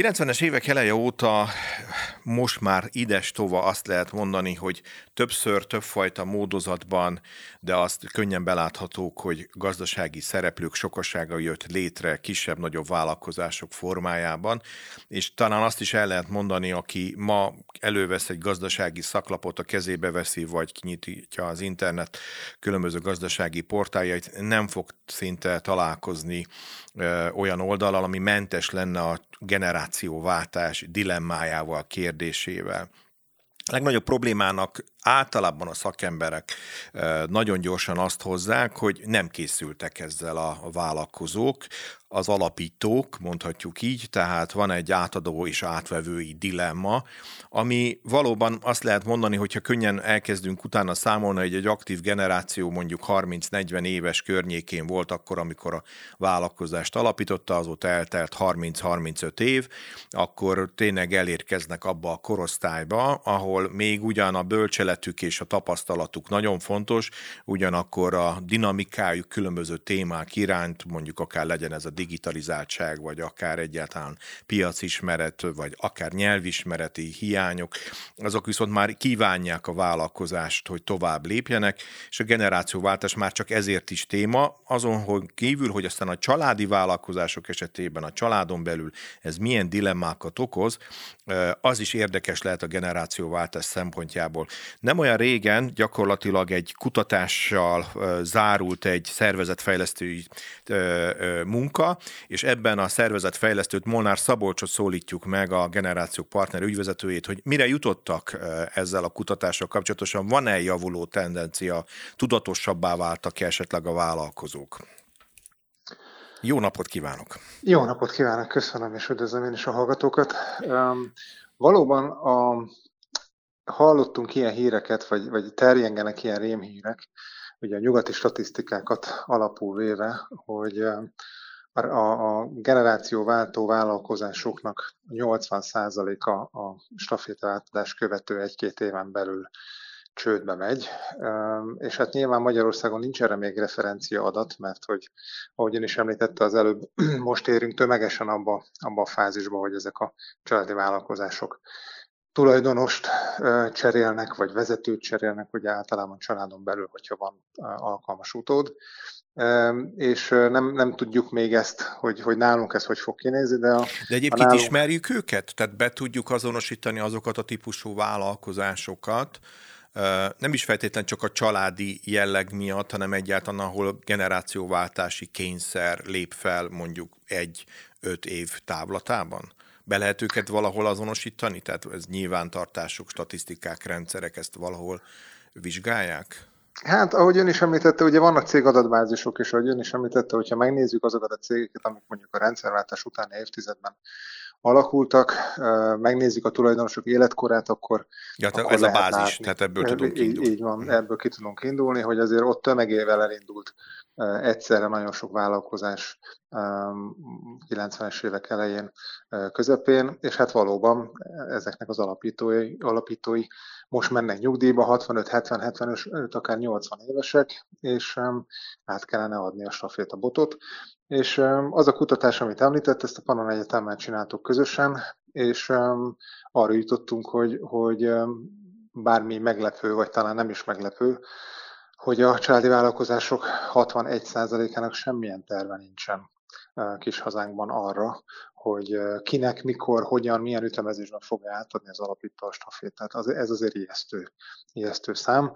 90-es évek eleje óta most már ides tova azt lehet mondani, hogy többször, többfajta módozatban, de azt könnyen beláthatók, hogy gazdasági szereplők sokasága jött létre kisebb-nagyobb vállalkozások formájában, és talán azt is el lehet mondani, aki ma elővesz egy gazdasági szaklapot, a kezébe veszi, vagy kinyitja az internet különböző gazdasági portáljait, nem fog szinte találkozni ö, olyan oldalal, ami mentes lenne a generációváltás dilemmájával, kérdésével. A legnagyobb problémának általában a szakemberek nagyon gyorsan azt hozzák, hogy nem készültek ezzel a vállalkozók, az alapítók, mondhatjuk így, tehát van egy átadó és átvevői dilemma, ami valóban azt lehet mondani, hogyha könnyen elkezdünk utána számolni, hogy egy aktív generáció mondjuk 30-40 éves környékén volt akkor, amikor a vállalkozást alapította, azóta eltelt 30-35 év, akkor tényleg elérkeznek abba a korosztályba, ahol még ugyan a bölcseletük és a tapasztalatuk nagyon fontos, ugyanakkor a dinamikájuk különböző témák iránt, mondjuk akár legyen ez a digitalizáltság, vagy akár egyáltalán piacismeret, vagy akár nyelvismereti hiányok, azok viszont már kívánják a vállalkozást, hogy tovább lépjenek, és a generációváltás már csak ezért is téma, azon hogy kívül, hogy aztán a családi vállalkozások esetében a családon belül ez milyen dilemmákat okoz, az is érdekes lehet a generációváltás szempontjából. Nem olyan régen gyakorlatilag egy kutatással zárult egy szervezetfejlesztői munka, és ebben a szervezetfejlesztőt Molnár Szabolcsot szólítjuk meg, a generációk partner ügyvezetőjét, hogy mire jutottak ezzel a kutatással kapcsolatosan, van-e javuló tendencia, tudatosabbá váltak-e esetleg a vállalkozók? Jó napot kívánok! Jó napot kívánok, köszönöm, és üdvözlöm én is a hallgatókat. Valóban a, hallottunk ilyen híreket, vagy, vagy terjengenek ilyen rémhírek, ugye a nyugati statisztikákat alapul véve, hogy a, a generációváltó vállalkozásoknak 80%-a a stafétaváltás követő egy-két éven belül csődbe megy, és hát nyilván Magyarországon nincs erre még referencia adat, mert hogy, ahogy ön is említette az előbb, most érünk tömegesen abba, abba a fázisba, hogy ezek a családi vállalkozások tulajdonost cserélnek, vagy vezetőt cserélnek, ugye általában családon belül, hogyha van alkalmas utód, és nem, nem tudjuk még ezt, hogy, hogy nálunk ez hogy fog kinézni. De, a, de egyébként nálunk... ismerjük őket? Tehát be tudjuk azonosítani azokat a típusú vállalkozásokat, nem is feltétlen csak a családi jelleg miatt, hanem egyáltalán, ahol generációváltási kényszer lép fel mondjuk egy-öt év távlatában? Be lehet őket valahol azonosítani? Tehát ez nyilvántartások, statisztikák, rendszerek ezt valahol vizsgálják? Hát, ahogy ön is említette, ugye vannak cégadatbázisok, és ahogy ön is említette, hogyha megnézzük azokat a cégeket, amik mondjuk a rendszerváltás utáni évtizedben alakultak, megnézzük a tulajdonosok életkorát, akkor, ja, akkor ez a bázis, látni. tehát ebből tudunk indulni. Így van, ebből ki tudunk indulni, hogy azért ott tömegével elindult egyszerre nagyon sok vállalkozás 90-es évek elején, közepén, és hát valóban ezeknek az alapítói, alapítói most mennek nyugdíjba, 65-70-75, akár 80 évesek, és át kellene adni a stafét a botot. És az a kutatás, amit említett, ezt a Pannon Egyetemmel csináltuk közösen, és arra jutottunk, hogy, hogy bármi meglepő, vagy talán nem is meglepő, hogy a családi vállalkozások 61%-ának semmilyen terve nincsen kis hazánkban arra, hogy kinek, mikor, hogyan, milyen ütemezésben fogja átadni az alapító a stafétát. Az, ez azért ijesztő, ijesztő szám,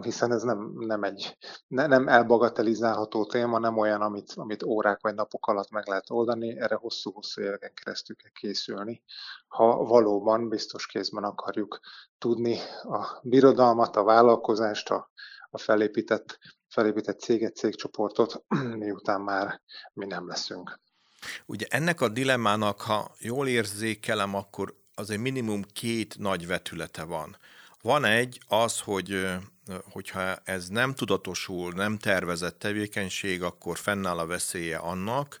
hiszen ez nem, nem egy ne, nem elbagatelizálható téma, nem olyan, amit, amit órák vagy napok alatt meg lehet oldani, erre hosszú-hosszú éveken keresztül kell készülni, ha valóban biztos kézben akarjuk tudni a birodalmat, a vállalkozást, a, a felépített, felépített céget, cégcsoportot, miután már mi nem leszünk. Ugye ennek a dilemmának, ha jól érzékelem, akkor azért minimum két nagy vetülete van. Van egy az, hogy hogyha ez nem tudatosul, nem tervezett tevékenység, akkor fennáll a veszélye annak,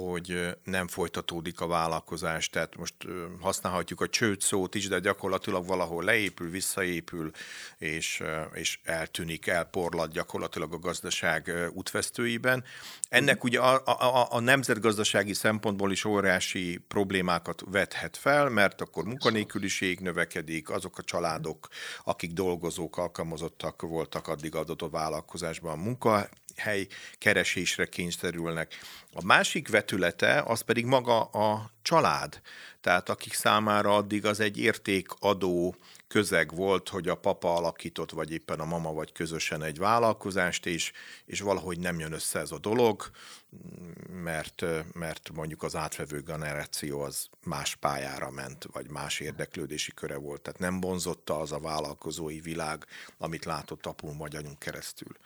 hogy nem folytatódik a vállalkozás, tehát most használhatjuk a csőd szót is, de gyakorlatilag valahol leépül, visszaépül, és, és eltűnik, elporlad gyakorlatilag a gazdaság útvesztőiben. Ennek ugye a, a, a nemzetgazdasági szempontból is óriási problémákat vethet fel, mert akkor munkanélküliség növekedik, azok a családok, akik dolgozók, alkalmazottak voltak addig adott a vállalkozásban munka hely keresésre kényszerülnek. A másik vetülete az pedig maga a család, tehát akik számára addig az egy értékadó közeg volt, hogy a papa alakított, vagy éppen a mama, vagy közösen egy vállalkozást, és, és valahogy nem jön össze ez a dolog, mert, mert mondjuk az átvevő generáció az más pályára ment, vagy más érdeklődési köre volt. Tehát nem bonzotta az a vállalkozói világ, amit látott apun vagy anyunk keresztül.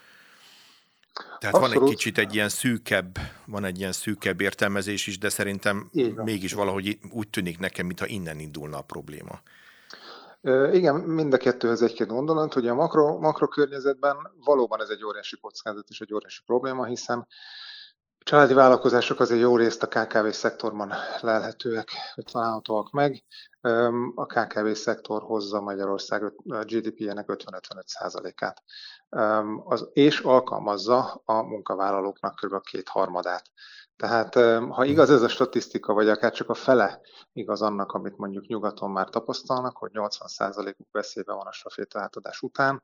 Tehát Abszolút. van egy kicsit egy ilyen szűkebb, van egy ilyen szűkebb értelmezés is, de szerintem mégis valahogy úgy tűnik nekem, mintha innen indulna a probléma. Igen, mind a kettőhöz egy-két gondolat, hogy a makro, makrokörnyezetben valóban ez egy óriási kockázat és egy óriási probléma, hiszen családi vállalkozások azért jó részt a KKV szektorban lelhetőek, találhatóak meg. A KKV szektor hozza Magyarország GDP-jének 50-55%-át, az, és alkalmazza a munkavállalóknak kb. két harmadát. Tehát ha igaz ez a statisztika, vagy akár csak a fele igaz annak, amit mondjuk nyugaton már tapasztalnak, hogy 80%-uk veszélyben van a staféta átadás után,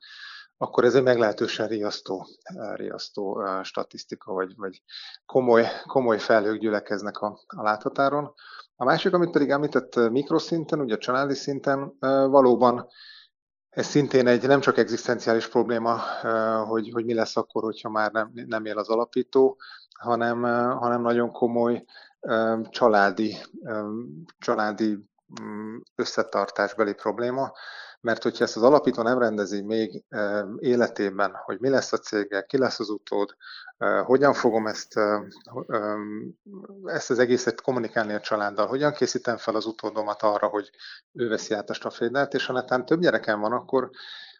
akkor ez egy meglehetősen riasztó, riasztó statisztika, vagy, vagy komoly, komoly felhők gyülekeznek a, a láthatáron. A másik, amit pedig említett mikroszinten, ugye a családi szinten, valóban ez szintén egy nem csak egzisztenciális probléma, hogy, hogy mi lesz akkor, hogyha már nem, nem él az alapító, hanem, hanem nagyon komoly családi, családi mm, összetartásbeli probléma, mert hogyha ezt az alapító nem rendezi még életében, hogy mi lesz a céggel, ki lesz az utód, hogyan fogom ezt, ezt az egészet kommunikálni a családdal, hogyan készítem fel az utódomat arra, hogy ő veszi át a stafédát, és ha netán több gyerekem van, akkor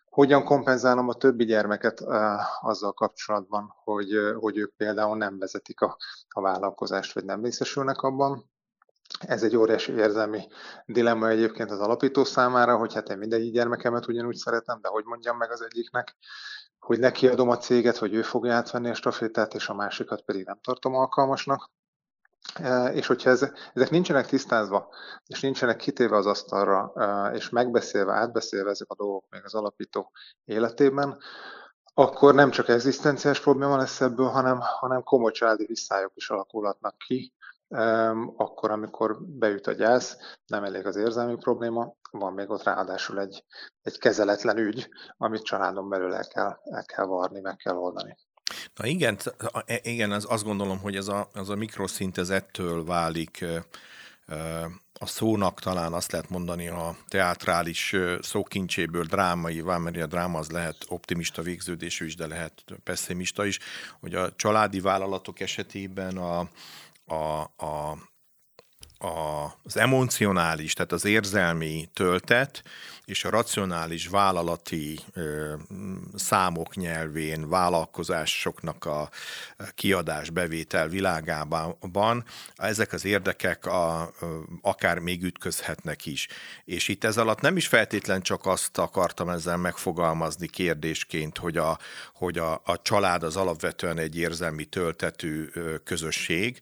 hogyan kompenzálom a többi gyermeket azzal kapcsolatban, hogy, hogy ők például nem vezetik a, a vállalkozást, vagy nem részesülnek abban. Ez egy óriási érzelmi dilemma egyébként az alapító számára, hogy hát én mindegyik gyermekemet ugyanúgy szeretem, de hogy mondjam meg az egyiknek, hogy neki adom a céget, hogy ő fogja átvenni a stafétát, és a másikat pedig nem tartom alkalmasnak. E, és hogyha ezek nincsenek tisztázva, és nincsenek kitéve az asztalra, e, és megbeszélve, átbeszélve ezek a dolgok még az alapító életében, akkor nem csak egzisztenciás probléma lesz ebből, hanem, hanem komoly családi visszályok is alakulhatnak ki, akkor, amikor beüt a gyász, nem elég az érzelmi probléma, van még ott ráadásul egy, egy kezeletlen ügy, amit családon belül el kell, el kell varni, meg kell oldani. Na igen, e, igen, az, azt gondolom, hogy ez a, az a ettől válik a szónak talán azt lehet mondani a teátrális szókincséből drámai, mert a dráma az lehet optimista végződésű is, de lehet pessimista is, hogy a családi vállalatok esetében a, a, a, az emocionális, tehát az érzelmi töltet és a racionális vállalati ö, számok nyelvén vállalkozásoknak a kiadás, bevétel világában ezek az érdekek a, akár még ütközhetnek is. És itt ez alatt nem is feltétlen csak azt akartam ezzel megfogalmazni kérdésként, hogy a, hogy a, a család az alapvetően egy érzelmi töltetű közösség,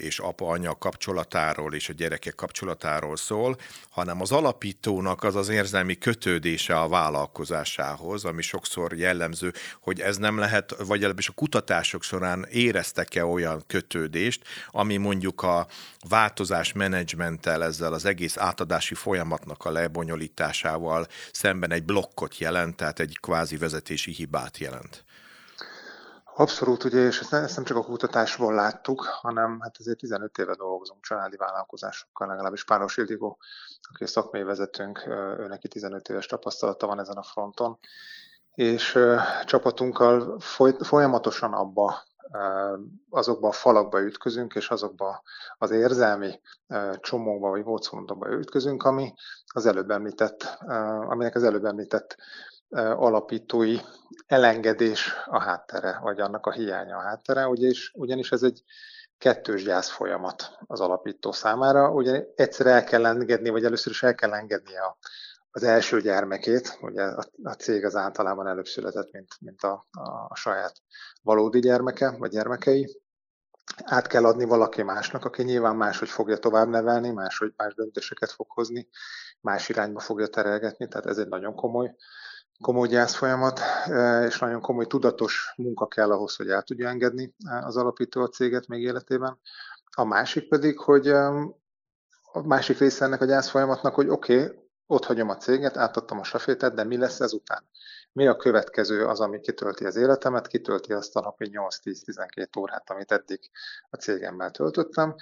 és apa-anya kapcsolatáról és a gyerekek kapcsolatáról szól, hanem az alapítónak az az érzelmi kötődése a vállalkozásához, ami sokszor jellemző, hogy ez nem lehet, vagy legalábbis a kutatások során éreztek-e olyan kötődést, ami mondjuk a változás menedzsmenttel, ezzel az egész átadási folyamatnak a lebonyolításával szemben egy blokkot jelent, tehát egy kvázi vezetési hibát jelent. Abszolút, ugye, és ezt, nem csak a kutatásból láttuk, hanem hát ezért 15 éve dolgozunk családi vállalkozásokkal, legalábbis Páros Ildikó, aki a szakmai vezetőnk, ő neki 15 éves tapasztalata van ezen a fronton, és csapatunkkal folyamatosan abba azokba a falakba ütközünk, és azokba az érzelmi csomókba vagy gócpontokba ütközünk, ami az előbb említett, aminek az előbb említett alapítói elengedés a háttere, vagy annak a hiánya a háttere, ugyanis, ugyanis ez egy kettős gyász folyamat az alapító számára. Ugye egyszer el kell engedni, vagy először is el kell engedni a, az első gyermekét, ugye a, a cég az általában előbb született, mint, mint a, a, saját valódi gyermeke, vagy gyermekei. Át kell adni valaki másnak, aki nyilván máshogy fogja tovább nevelni, máshogy más döntéseket fog hozni, más irányba fogja terelgetni, tehát ez egy nagyon komoly komoly gyászfolyamat, e, és nagyon komoly tudatos munka kell ahhoz, hogy el tudja engedni az alapító a céget még életében. A másik pedig, hogy e, a másik része ennek a gyászfolyamatnak, hogy oké, okay, ott hagyom a céget, átadtam a safétet, de mi lesz ezután? Mi a következő az, ami kitölti az életemet, kitölti azt a napi 8-10-12 órát, amit eddig a cégemmel töltöttem,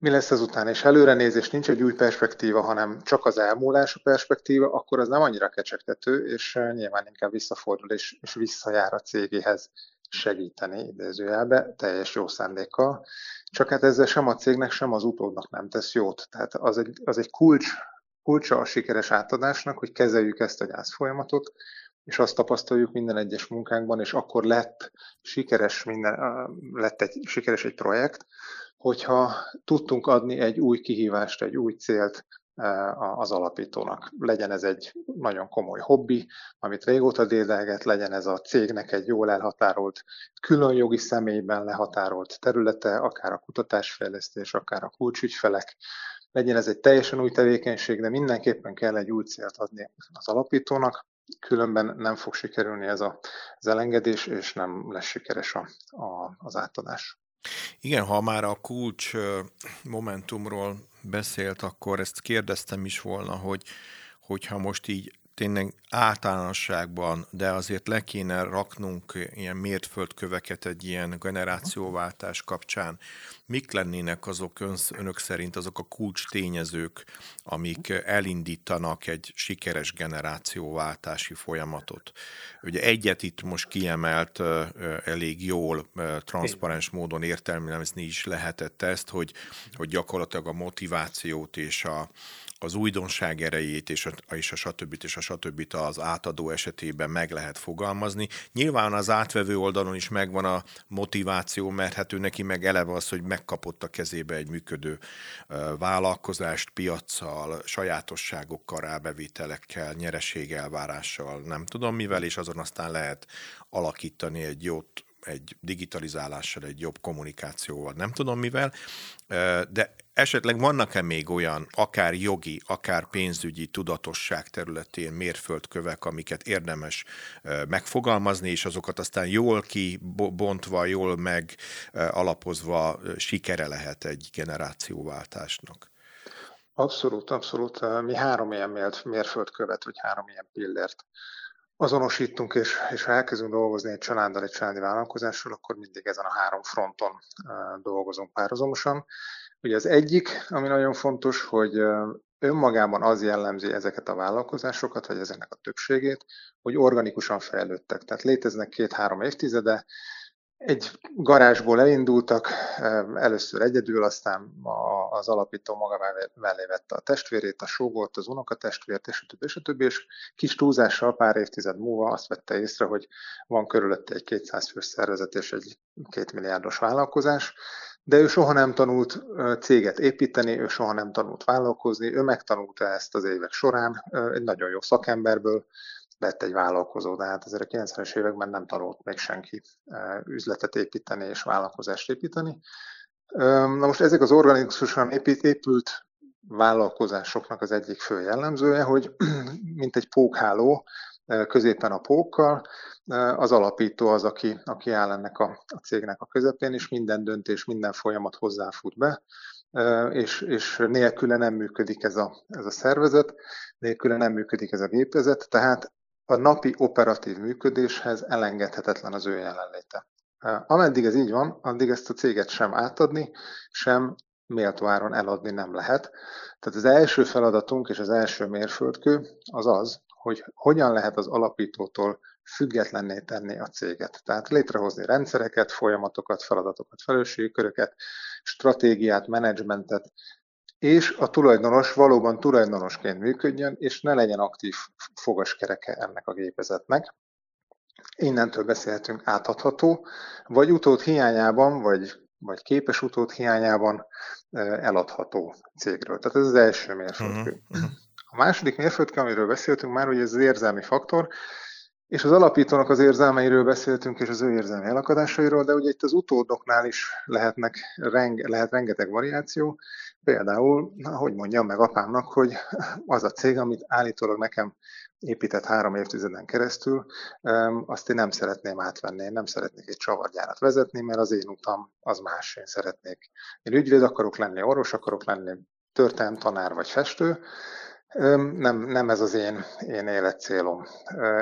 mi lesz ezután, és előrenézés nincs egy új perspektíva, hanem csak az elmúlás a perspektíva, akkor az nem annyira kecsegtető, és nyilván inkább visszafordul és, és visszajár a cégéhez segíteni, idézőjelbe, teljes jó szándékkal. Csak hát ezzel sem a cégnek, sem az utódnak nem tesz jót. Tehát az egy, az egy kulcs, kulcsa a sikeres átadásnak, hogy kezeljük ezt a gyász folyamatot, és azt tapasztaljuk minden egyes munkánkban, és akkor lett sikeres, minden, lett egy, sikeres egy projekt, hogyha tudtunk adni egy új kihívást, egy új célt eh, az alapítónak. Legyen ez egy nagyon komoly hobbi, amit régóta dédelget, legyen ez a cégnek egy jól elhatárolt, külön jogi személyben lehatárolt területe, akár a kutatásfejlesztés, akár a kulcsügyfelek, legyen ez egy teljesen új tevékenység, de mindenképpen kell egy új célt adni az alapítónak, különben nem fog sikerülni ez a, az elengedés, és nem lesz sikeres a, a, az átadás. Igen, ha már a kulcs momentumról beszélt, akkor ezt kérdeztem is volna, hogy hogyha most így tényleg általánosságban, de azért le kéne raknunk ilyen mértföldköveket egy ilyen generációváltás kapcsán. Mik lennének azok önök szerint azok a kulcs tényezők, amik elindítanak egy sikeres generációváltási folyamatot? Ugye egyet itt most kiemelt elég jól, transzparens módon értelmezni is lehetett ezt, hogy, hogy gyakorlatilag a motivációt és a, az újdonság erejét és a, és a stb. és a stb. az átadó esetében meg lehet fogalmazni. Nyilván az átvevő oldalon is megvan a motiváció, mert hát ő neki meg eleve az, hogy megkapott a kezébe egy működő vállalkozást piaccal, sajátosságokkal, rábevételekkel, nyereségelvárással, nem tudom mivel, és azon aztán lehet alakítani egy jót egy digitalizálással, egy jobb kommunikációval, nem tudom mivel, de esetleg vannak-e még olyan, akár jogi, akár pénzügyi tudatosság területén mérföldkövek, amiket érdemes megfogalmazni, és azokat aztán jól kibontva, jól megalapozva sikere lehet egy generációváltásnak? Abszolút, abszolút. Mi három ilyen mérföldkövet, vagy három ilyen pillért azonosítunk, és, és ha elkezdünk dolgozni egy családdal, egy családi vállalkozással, akkor mindig ezen a három fronton dolgozunk párhuzamosan. Ugye az egyik, ami nagyon fontos, hogy önmagában az jellemzi ezeket a vállalkozásokat, vagy ezeknek a többségét, hogy organikusan fejlődtek. Tehát léteznek két-három évtizede, egy garázsból elindultak, először egyedül, aztán az alapító maga mellé vette a testvérét, a sógolt, az unokatestvért, és a többi, és a többi, és kis túlzással pár évtized múlva azt vette észre, hogy van körülötte egy 200 fős szervezet és egy két milliárdos vállalkozás, de ő soha nem tanult céget építeni, ő soha nem tanult vállalkozni, ő megtanulta ezt az évek során, egy nagyon jó szakemberből, lett egy vállalkozó, de hát azért a 90-es években nem tanult még senki üzletet építeni és vállalkozást építeni. Na most ezek az organikusan épült vállalkozásoknak az egyik fő jellemzője, hogy mint egy pókháló, középen a pókkal, az alapító az, aki, aki áll ennek a, a cégnek a közepén, és minden döntés, minden folyamat hozzáfut be, és, és nélküle nem működik ez a, ez a szervezet, nélküle nem működik ez a gépezet, tehát a napi operatív működéshez elengedhetetlen az ő jelenléte. Ameddig ez így van, addig ezt a céget sem átadni, sem méltó eladni nem lehet. Tehát az első feladatunk és az első mérföldkő az az, hogy hogyan lehet az alapítótól függetlenné tenni a céget. Tehát létrehozni rendszereket, folyamatokat, feladatokat, felelősségköröket, stratégiát, menedzsmentet, és a tulajdonos valóban tulajdonosként működjön, és ne legyen aktív fogaskereke ennek a gépezetnek. Innentől beszélhetünk átadható, vagy utód hiányában, vagy vagy képes utód hiányában eladható cégről. Tehát ez az első mérföldkő. Uh-huh. A második mérföldkő, amiről beszéltünk már, hogy ez az érzelmi faktor, és az alapítónak az érzelmeiről beszéltünk, és az ő érzelmi elakadásairól, de ugye itt az utódoknál is lehetnek, reng, lehet rengeteg variáció. Például, hogy mondjam meg apámnak, hogy az a cég, amit állítólag nekem épített három évtizeden keresztül, azt én nem szeretném átvenni, én nem szeretnék egy csavargyárat vezetni, mert az én utam az más, én szeretnék. Én ügyvéd akarok lenni, orvos akarok lenni, történelem tanár vagy festő, nem, nem ez az én, én életcélom.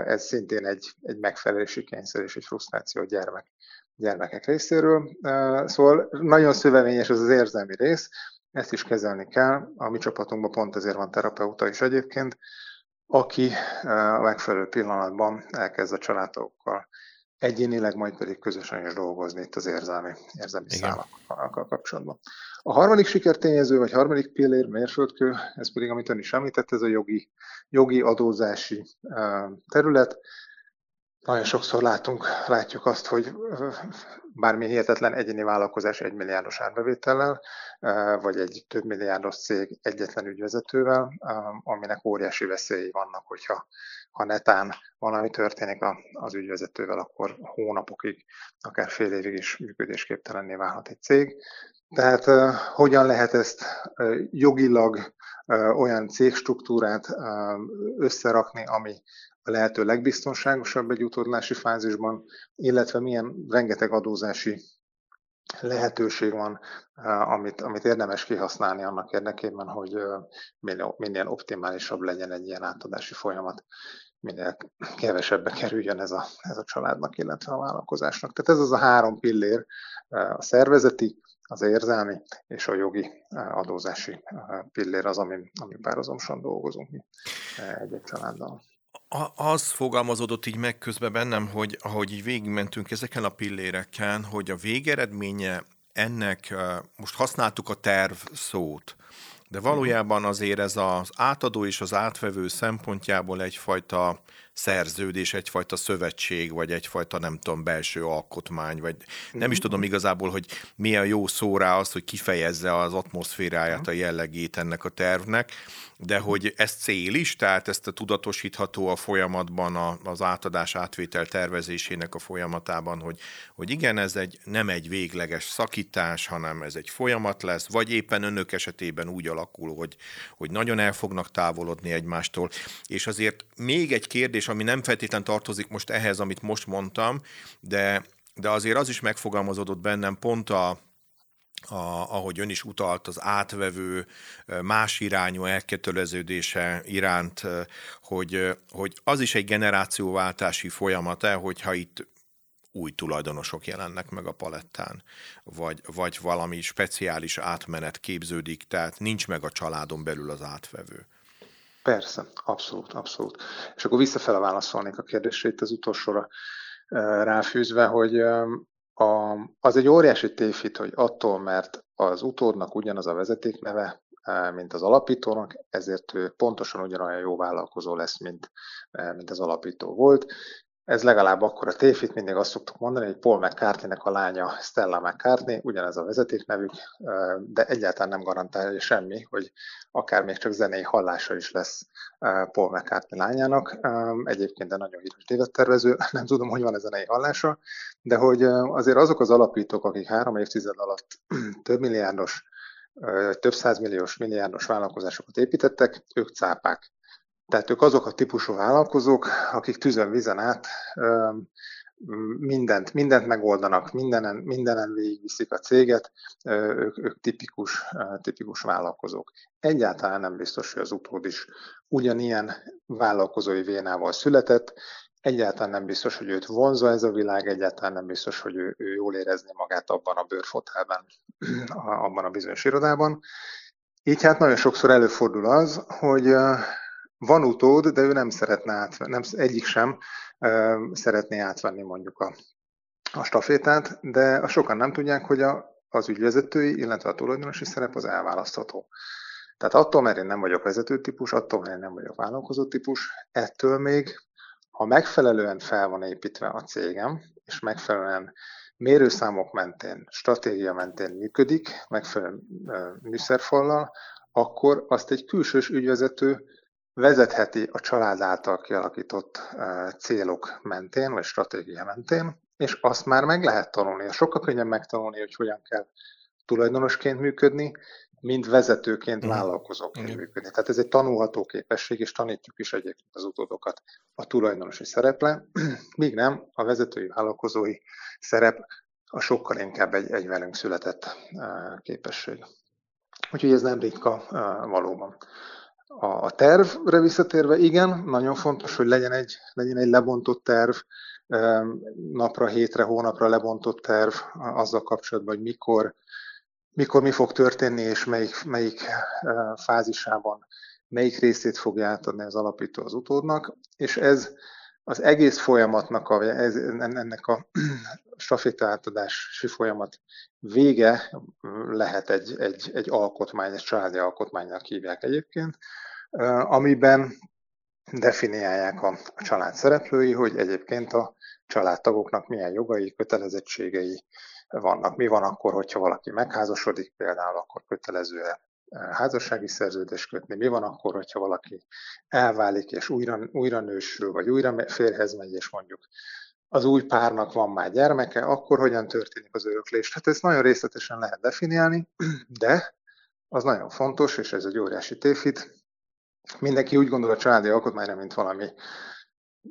Ez szintén egy, egy megfelelési kényszer és egy frusztráció a gyermek, gyermekek részéről. Szóval nagyon szövevényes ez az érzelmi rész, ezt is kezelni kell. A mi csapatunkban pont ezért van terapeuta is egyébként, aki a megfelelő pillanatban elkezd a családokkal egyénileg, majd pedig közösen is dolgozni itt az érzelmi, érzelmi szálakkal kapcsolatban. A harmadik sikertényező, vagy harmadik pillér, mérföldkő, ez pedig, amit ön is említett, ez a jogi, jogi adózási terület. Nagyon sokszor látunk, látjuk azt, hogy bármi hihetetlen egyéni vállalkozás egy milliárdos árbevétellel, vagy egy több milliárdos cég egyetlen ügyvezetővel, aminek óriási veszélyi vannak, hogyha ha netán valami történik az ügyvezetővel, akkor hónapokig, akár fél évig is működésképtelenné válhat egy cég. Tehát hogyan lehet ezt jogilag olyan cégstruktúrát összerakni, ami a lehető legbiztonságosabb egy utódlási fázisban, illetve milyen rengeteg adózási lehetőség van, amit, amit érdemes kihasználni annak érdekében, hogy minél, minél optimálisabb legyen egy ilyen átadási folyamat, minél kevesebbe kerüljön ez a, ez a családnak, illetve a vállalkozásnak. Tehát ez az a három pillér, a szervezeti, az érzelmi és a jogi adózási pillér az, ami, ami párhuzamosan dolgozunk mi egy-egy családdal. Az fogalmazódott így meg közben bennem, hogy ahogy így végigmentünk ezeken a pilléreken, hogy a végeredménye ennek, most használtuk a terv szót, de valójában azért ez az átadó és az átvevő szempontjából egyfajta szerződés, egyfajta szövetség, vagy egyfajta nem tudom, belső alkotmány, vagy nem is tudom igazából, hogy mi a jó szó rá az, hogy kifejezze az atmoszféráját, a jellegét ennek a tervnek, de hogy ez cél is, tehát ezt a tudatosítható a folyamatban, az átadás átvétel tervezésének a folyamatában, hogy, hogy igen, ez egy, nem egy végleges szakítás, hanem ez egy folyamat lesz, vagy éppen önök esetében úgy alakul, hogy, hogy nagyon el fognak távolodni egymástól. És azért még egy kérdés, ami nem feltétlen tartozik most ehhez, amit most mondtam, de, de azért az is megfogalmazódott bennem pont a, a, ahogy ön is utalt, az átvevő más irányú elköteleződése iránt, hogy, hogy az is egy generációváltási folyamat-e, hogyha itt új tulajdonosok jelennek meg a palettán, vagy, vagy valami speciális átmenet képződik, tehát nincs meg a családon belül az átvevő. Persze, abszolút, abszolút. És akkor visszafele válaszolnék a kérdésre itt az utolsóra ráfűzve, hogy a, az egy óriási tévhit, hogy attól, mert az utódnak ugyanaz a vezetékneve, mint az alapítónak, ezért ő pontosan ugyanolyan jó vállalkozó lesz, mint, mint az alapító volt. Ez legalább akkor a tévhit, mindig azt szoktuk mondani, hogy Paul mccartney a lánya Stella McCartney, ugyanez a vezetéknevük, de egyáltalán nem garantálja semmi, hogy akár még csak zenei hallása is lesz Paul McCartney lányának. Egyébként de nagyon híres tévedtervező, nem tudom, hogy van a zenei hallása, de hogy azért azok az alapítók, akik három évtized alatt több milliárdos, több százmilliós, milliárdos vállalkozásokat építettek, ők cápák tehát ők azok a típusú vállalkozók, akik tűzön vizen át mindent, mindent megoldanak, mindenen, mindenen végigviszik a céget, ők, ők tipikus, tipikus vállalkozók. Egyáltalán nem biztos, hogy az utód is ugyanilyen vállalkozói vénával született, egyáltalán nem biztos, hogy őt vonzza ez a világ, egyáltalán nem biztos, hogy ő, ő jól érezni magát abban a bőrfotelben, abban a bizonyos irodában. Így hát nagyon sokszor előfordul az, hogy van utód, de ő nem szeretne átvenni, nem, egyik sem uh, szeretné átvenni mondjuk a, a stafétát, de a sokan nem tudják, hogy a, az ügyvezetői, illetve a tulajdonosi szerep az elválasztható. Tehát attól, mert én nem vagyok vezetőtípus, attól, mert én nem vagyok vállalkozó típus, ettől még, ha megfelelően fel van építve a cégem, és megfelelően mérőszámok mentén, stratégia mentén működik, megfelelő műszerfallal, akkor azt egy külsős ügyvezető vezetheti a család által kialakított célok mentén, vagy stratégia mentén, és azt már meg lehet tanulni. Sokkal könnyebb megtanulni, hogy hogyan kell tulajdonosként működni, mint vezetőként, uh-huh. vállalkozóként uh-huh. működni. Tehát ez egy tanulható képesség, és tanítjuk is egyébként az utódokat a tulajdonosi szereple, míg nem a vezetői vállalkozói szerep a sokkal inkább egy, egy velünk született képesség. Úgyhogy ez nem ritka valóban. A, a tervre visszatérve, igen, nagyon fontos, hogy legyen egy, legyen egy lebontott terv, napra, hétre, hónapra lebontott terv azzal kapcsolatban, hogy mikor, mikor mi fog történni, és melyik, melyik fázisában, melyik részét fogja átadni az alapító az utódnak, és ez az egész folyamatnak, a, ennek a staféta átadási folyamat vége lehet egy, egy, egy alkotmány, egy családi alkotmánynak hívják egyébként, amiben definiálják a, család szereplői, hogy egyébként a családtagoknak milyen jogai, kötelezettségei vannak. Mi van akkor, hogyha valaki megházasodik például, akkor kötelező -e házassági szerződés kötni, mi van akkor, hogyha valaki elválik és újra, újra nősül, vagy újra férhez megy, és mondjuk az új párnak van már gyermeke, akkor hogyan történik az öröklés. Hát ezt nagyon részletesen lehet definiálni, de az nagyon fontos, és ez egy óriási tévhit. Mindenki úgy gondol a családi alkotmányra, mint valami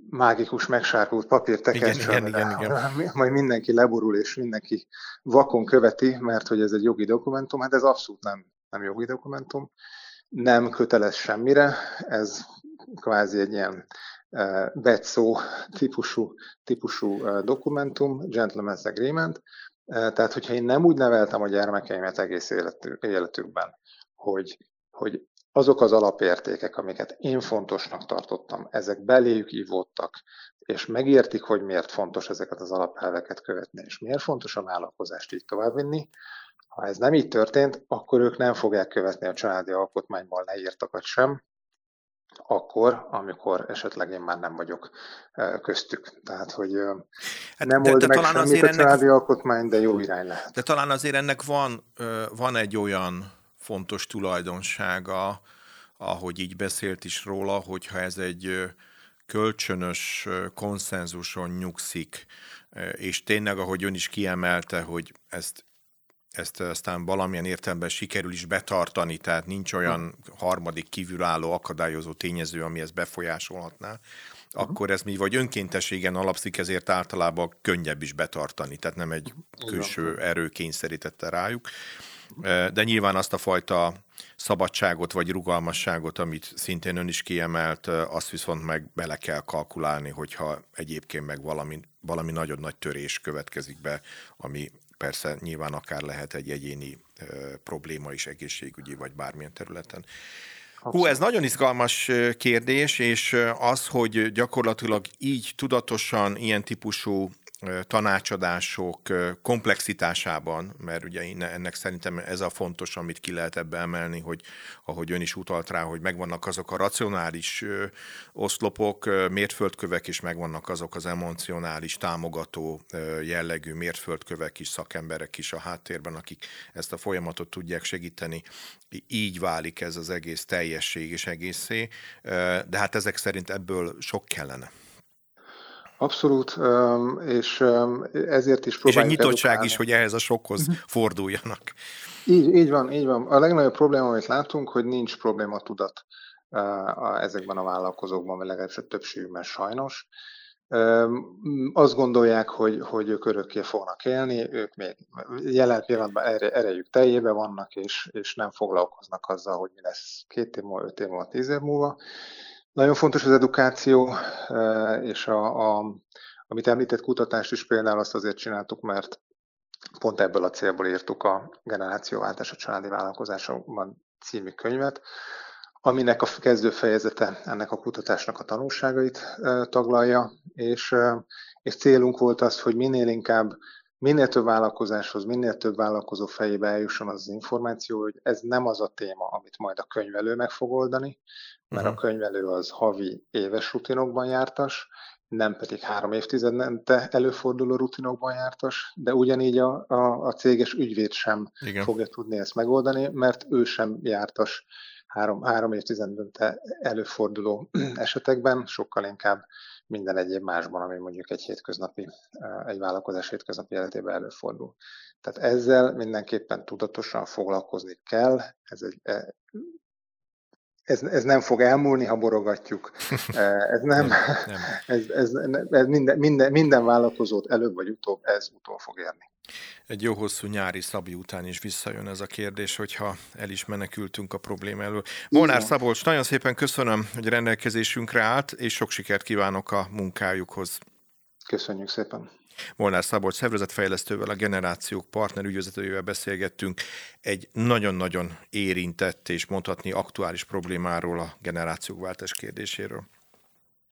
mágikus, megsárkult papír tekercs, igen, igen, igen, igen. majd mindenki leborul, és mindenki vakon követi, mert hogy ez egy jogi dokumentum, hát ez abszolút nem, nem jogi dokumentum, nem köteles semmire, ez kvázi egy ilyen betszó típusú, típusú uh, dokumentum, Gentleman's Agreement, uh, tehát hogyha én nem úgy neveltem a gyermekeimet egész életük, életükben, hogy, hogy azok az alapértékek, amiket én fontosnak tartottam, ezek beléjük ívódtak, és megértik, hogy miért fontos ezeket az alapelveket követni, és miért fontos a vállalkozást így továbbvinni. Ha ez nem így történt, akkor ők nem fogják követni a családi alkotmányban leírtakat sem, akkor, amikor esetleg én már nem vagyok köztük. Tehát, hogy hát nem de, old de meg talán semmit a családi ennek, alkotmány, de jó irány lehet. De talán azért ennek van, van egy olyan fontos tulajdonsága, ahogy így beszélt is róla, hogyha ez egy kölcsönös konszenzuson nyugszik, és tényleg, ahogy ön is kiemelte, hogy ezt ezt aztán valamilyen értelemben sikerül is betartani, tehát nincs olyan harmadik kívülálló akadályozó tényező, ami ezt befolyásolhatná, uh-huh. akkor ez mi vagy önkéntességen alapszik, ezért általában könnyebb is betartani, tehát nem egy külső erő kényszerítette rájuk. De nyilván azt a fajta szabadságot vagy rugalmasságot, amit szintén ön is kiemelt, azt viszont meg bele kell kalkulálni, hogyha egyébként meg valami, valami nagyon nagy törés következik be, ami persze nyilván akár lehet egy egyéni probléma is egészségügyi vagy bármilyen területen. Hú, ez nagyon izgalmas kérdés, és az, hogy gyakorlatilag így tudatosan ilyen típusú tanácsadások komplexitásában, mert ugye ennek szerintem ez a fontos, amit ki lehet ebbe emelni, hogy ahogy ön is utalt rá, hogy megvannak azok a racionális oszlopok, mérföldkövek, és megvannak azok az emocionális, támogató jellegű mérföldkövek is, szakemberek is a háttérben, akik ezt a folyamatot tudják segíteni. Így válik ez az egész teljesség és egészé, de hát ezek szerint ebből sok kellene. Abszolút, és ezért is próbáljuk És a nyitottság edukálni. is, hogy ehhez a sokhoz uh-huh. forduljanak. Így, így van, így van. A legnagyobb probléma, amit látunk, hogy nincs probléma tudat ezekben a vállalkozókban, vagy legalábbis a többségükben sajnos. Azt gondolják, hogy, hogy ők örökké fognak élni, ők még jelen pillanatban erejük teljében vannak, és, és nem foglalkoznak azzal, hogy mi lesz két év múlva, öt év múlva, tíz év múlva nagyon fontos az edukáció, és a, a, amit említett kutatást is például azt azért csináltuk, mert pont ebből a célból írtuk a Generációváltás a családi vállalkozásokban című könyvet, aminek a kezdő fejezete ennek a kutatásnak a tanulságait taglalja, és, és célunk volt az, hogy minél inkább minél több vállalkozáshoz, minél több vállalkozó fejébe eljusson az, az információ, hogy ez nem az a téma, amit majd a könyvelő meg fog oldani, mert uh-huh. a könyvelő az havi, éves rutinokban jártas, nem pedig három évtizedente előforduló rutinokban jártas, de ugyanígy a, a, a céges ügyvéd sem Igen. fogja tudni ezt megoldani, mert ő sem jártas három, három évtizedente előforduló esetekben, sokkal inkább minden egyéb másban, ami mondjuk egy hétköznapi, egy vállalkozás hétköznapi életében előfordul. Tehát ezzel mindenképpen tudatosan foglalkozni kell, ez egy e, ez, ez nem fog elmúlni, ha borogatjuk. Ez nem, nem. Ez, ez, ez minden, minden, minden vállalkozót előbb vagy utóbb ez utol fog érni. Egy jó hosszú nyári Szabi után is visszajön ez a kérdés, hogyha el is menekültünk a probléma elől. Molnár Szabolcs, nagyon szépen köszönöm, hogy rendelkezésünkre állt, és sok sikert kívánok a munkájukhoz. Köszönjük szépen. Molnár Szabolcs szervezetfejlesztővel, a Generációk partner ügyvezetőjével beszélgettünk egy nagyon-nagyon érintett és mondhatni aktuális problémáról, a generációváltás kérdéséről.